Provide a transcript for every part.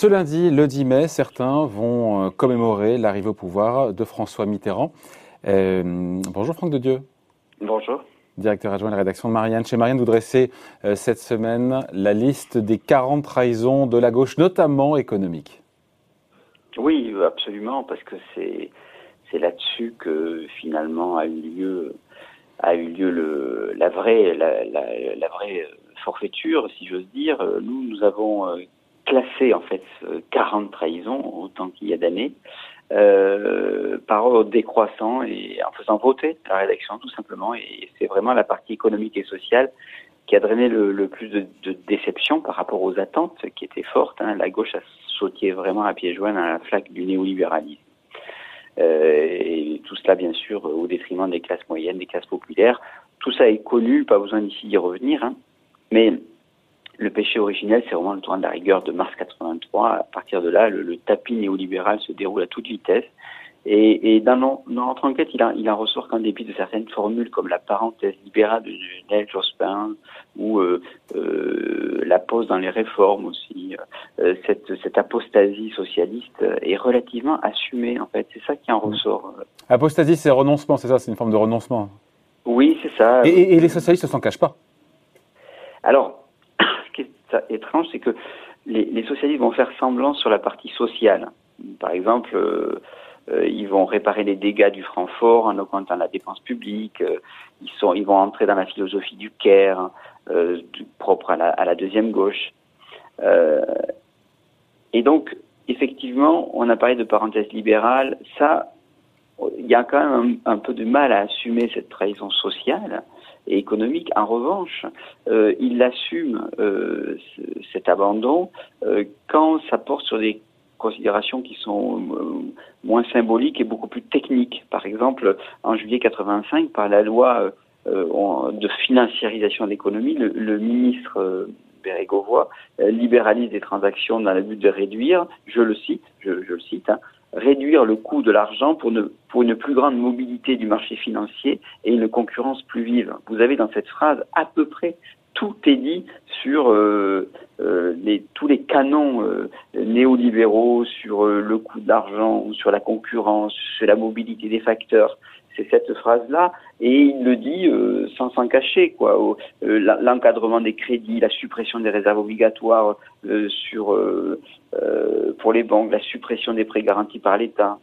Ce lundi, le 10 mai, certains vont euh, commémorer l'arrivée au pouvoir de François Mitterrand. Euh, bonjour Franck de Dieu. Bonjour. Directeur adjoint de la rédaction de Marianne. Chez Marianne, vous dressez euh, cette semaine la liste des 40 trahisons de la gauche, notamment économique. Oui, absolument, parce que c'est c'est là-dessus que finalement a eu lieu a eu lieu le, la vraie la, la vraie forfaiture, si j'ose dire. Nous, nous avons classé en fait 40 trahisons, autant qu'il y a d'années, euh, par ordre décroissant et en faisant voter la rédaction tout simplement. Et c'est vraiment la partie économique et sociale qui a drainé le, plus de, de, déception par rapport aux attentes qui étaient fortes. Hein. La gauche a sauté vraiment à pieds joints dans la flaque du néolibéralisme. Euh, et tout cela, bien sûr, au détriment des classes moyennes, des classes populaires. Tout ça est connu, pas besoin d'ici d'y revenir. Hein. Mais le péché originel, c'est vraiment le tournant de la rigueur de mars 83. À partir de là, le, tapis néolibéral se déroule à toute vitesse. Et, et dans, notre enquête, il, a, il en ressort qu'en dépit de certaines formules comme la parenthèse libérale de Lionel Jospin ou euh, euh, la pause dans les réformes aussi, euh, cette, cette apostasie socialiste est relativement assumée en fait. C'est ça qui en mmh. ressort. Apostasie, c'est renoncement, c'est ça, c'est une forme de renoncement. Oui, c'est ça. Et, et les socialistes ne s'en cachent pas? Alors, étrange, c'est que les, socialistes vont faire semblant sur la partie sociale. Par exemple, euh, euh, ils vont réparer les dégâts du Francfort en augmentant la dépense publique. Euh, ils, vont entrer dans la philosophie du Caire, propre à la, à la, deuxième gauche. et donc, effectivement, on a parlé de parenthèse libérale. Ça, il y a quand même un, un peu de mal à assumer cette trahison sociale et économique. En revanche, euh, il assume euh, cet abandon euh, quand ça porte sur des considérations qui sont moins symboliques et beaucoup plus techniques. Par exemple, en juillet 85, par la loi de financiarisation de l'économie, le, le, ministre Bérégovoy libéralise des transactions dans le but de réduire, je le cite, je, je le cite, hein, réduire le coût de l'argent pour, pour une plus grande mobilité du marché financier et une concurrence plus vive. Vous avez dans cette phrase à peu près tout est dit sur euh, euh, tous les canons euh, néolibéraux, sur le coût de l'argent, sur la concurrence, sur la mobilité des facteurs c'est cette phrase-là, et il le dit euh, sans s'en cacher, quoi. Euh, l'encadrement des crédits, la suppression des réserves obligatoires euh, sur pour les banques, la suppression des prêts garantis par l'État.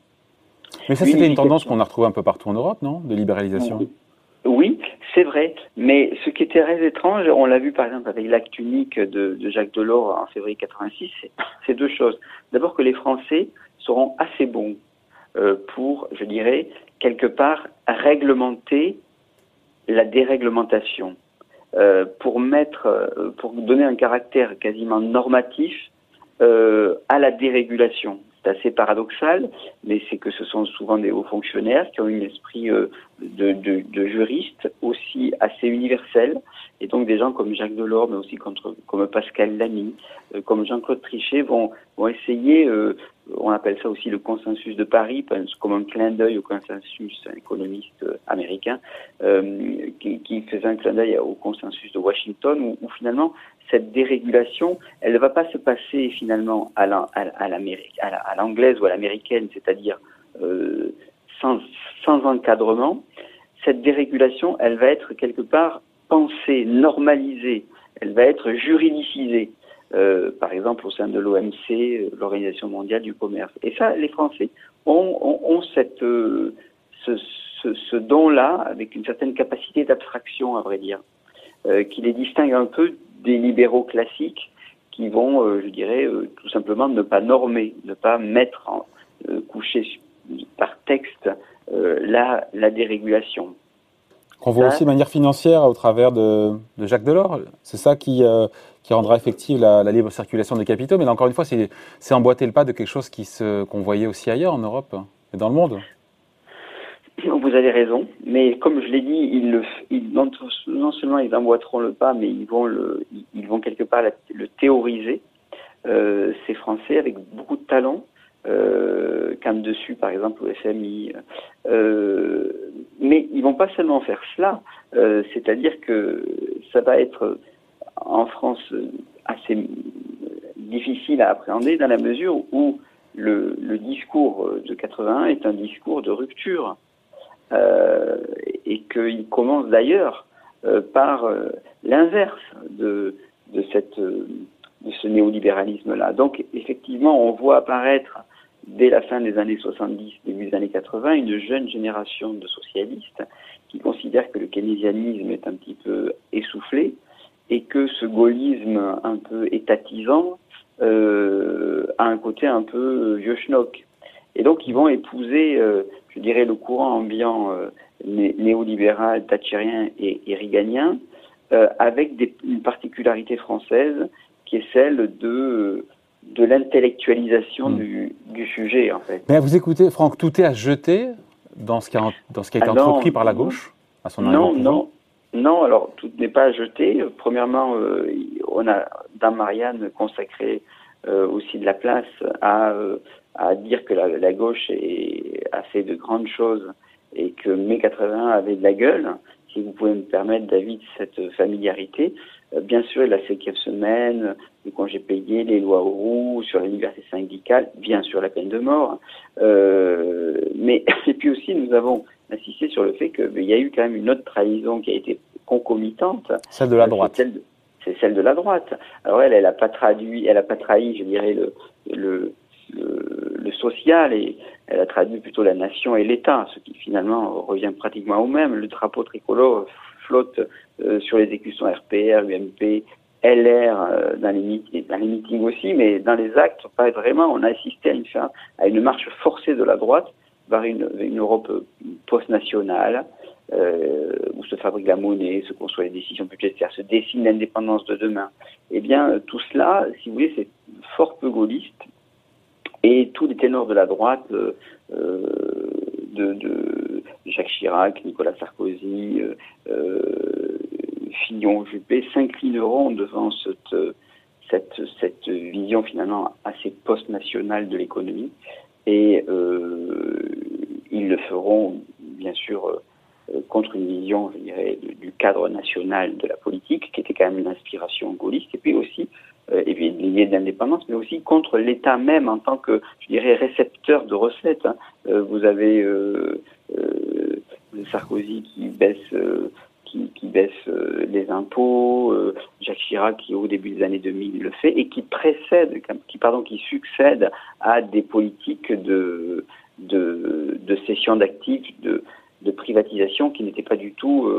Mais ça, c'était une tendance qu'on a retrouvée un peu partout en Europe, non? De libéralisation. Oui, c'est vrai. Mais ce qui était très étrange, on l'a vu par exemple avec l'acte unique de, de, Jacques Delors en février 86, c'est deux choses. D'abord que les Français seront assez bons pour, je dirais, quelque part réglementer la déréglementation euh, pour mettre, euh, pour donner un caractère quasiment normatif euh, à la dérégulation. C'est assez paradoxal, mais c'est que ce sont souvent des hauts fonctionnaires qui ont un esprit de, de, juriste aussi assez universel, et donc des gens comme Jacques Delors, mais aussi comme Pascal Lamy, comme Jean-Claude Trichet vont, vont essayer on appelle ça aussi le consensus de Paris, comme un clin d'œil au consensus économiste américain, euh, qui, qui, faisait un clin d'œil au consensus de Washington, où, finalement cette dérégulation, elle ne va pas se passer finalement à l'anglaise ou à l'américaine, c'est-à-dire euh, sans, sans encadrement. Cette dérégulation, elle va être quelque part pensée, normalisée, elle va être juridicisée. Euh, au sein de l'OMC, euh, l'Organisation mondiale du commerce. Et ça, les Français ont, cette, euh, ce, don-là, avec une certaine capacité d'abstraction, à vrai dire, qui les distingue un peu des libéraux classiques qui vont, je dirais, tout simplement ne pas normer, ne pas mettre en, coucher par texte la, la dérégulation. On voit aussi de manière financière au travers de, de Jacques Delors. C'est ça qui, euh, qui rendra effective la, la, libre circulation des capitaux. Mais là, encore une fois, c'est emboîter le pas de quelque chose qu'on voyait aussi ailleurs en Europe et dans le monde. Vous avez raison, mais comme je l'ai dit, ils ils, non, seulement ils emboîteront le pas, mais ils vont, le, ils vont quelque part le théoriser. Euh, ces Français avec beaucoup de talent, euh, dessus par exemple au FMI. Euh, mais ils vont pas seulement faire cela, euh, c'est-à-dire que ça va être en France assez difficile à appréhender dans la mesure où le, discours de 81 est un discours de rupture euh, et qu'il commence d'ailleurs euh, par euh, l'inverse de, de, de ce néolibéralisme-là. Donc effectivement, on voit apparaître dès la fin des années 70, début des années 80, une jeune génération de socialistes qui considèrent que le keynésianisme est un petit peu essoufflé et que ce gaullisme un peu étatisant euh, a un côté un peu vieux schnock. Et donc ils vont épouser, euh, je dirais, le courant ambiant euh, néolibéral, thatchérien et, et riganien, euh, avec des, une particularité française qui est celle de de l'intellectualisation hmm. du, du, sujet, en fait. Mais vous écoutez, Franck, tout est à jeter dans ce qui a, dans ce qui a été ah entrepris par la gauche à son Non, non, non. Alors tout n'est pas à jeter. Premièrement, euh, on a dans Marianne consacré euh, aussi de la place à, euh, à dire que la, la, gauche est, a fait de grandes choses et que mai 80 avait de la gueule. Si vous pouvez me permettre, David, cette familiarité. Euh, bien sûr, la cinquième semaine, les congés payés, les lois roux sur la liberté syndicale, bien sûr la peine de mort. Euh, mais et puis aussi, nous avons insisté sur le fait qu'il y a eu quand même une autre trahison qui a été concomitante. Celle de la droite. C'est celle, de la droite. Alors elle, elle n'a pas traduit, elle a pas trahi, je dirais le, le le, social et elle a traduit plutôt la nation et l'État, ce qui finalement revient pratiquement au même. Le drapeau tricolore flotte euh, sur les écussons RPR, UMP, LR dans, les meetings, aussi, mais dans les actes, pas vraiment. On a assisté à une, marche forcée de la droite vers une, une Europe post-nationale, euh, où se fabrique la monnaie, se construisent les décisions budgétaires, se dessine l'indépendance de demain. Eh bien, tout cela, si vous voulez, c'est fort peu gaulliste. Et tous les ténors de la droite, euh, de, de, Jacques Chirac, Nicolas Sarkozy, euh, euh, Fillon, Juppé s'inclineront devant cette, cette, cette, vision finalement assez post-nationale de l'économie. Et euh, ils le feront bien sûr euh, contre une vision, je dirais, du cadre national de la politique, qui était quand même une inspiration gaulliste, et puis aussi euh, et puis lié d'indépendance, mais aussi contre l'État même en tant que, je dirais, récepteur de recettes. Hein. Euh, vous avez euh, euh, Sarkozy qui baisse, euh, qui, baisse les impôts, Jacques Chirac qui au début des années 2000 le fait et qui précède, pardon, qui succède à des politiques de de, cession d'actifs, de privatisation qui n'étaient pas du tout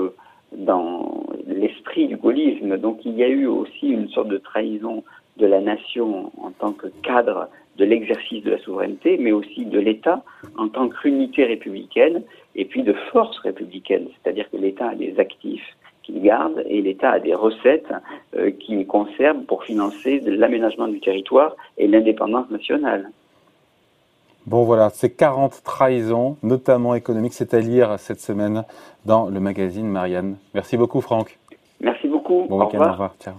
dans l'esprit du gaullisme. Donc il y a eu aussi une sorte de trahison de la nation en tant que cadre de l'exercice de la souveraineté, mais aussi de l'État en tant qu'unité républicaine et puis de force républicaine. C'est-à-dire que l'État a des actifs qu'il garde et l'État a des recettes euh, qu'il conserve pour financer l'aménagement du territoire et l'indépendance nationale. Bon voilà, ces 40 trahisons, notamment économiques, c'est à lire cette semaine dans le magazine Marianne. Merci beaucoup Franck. Merci beaucoup. Bon week-end, au revoir. Ciao.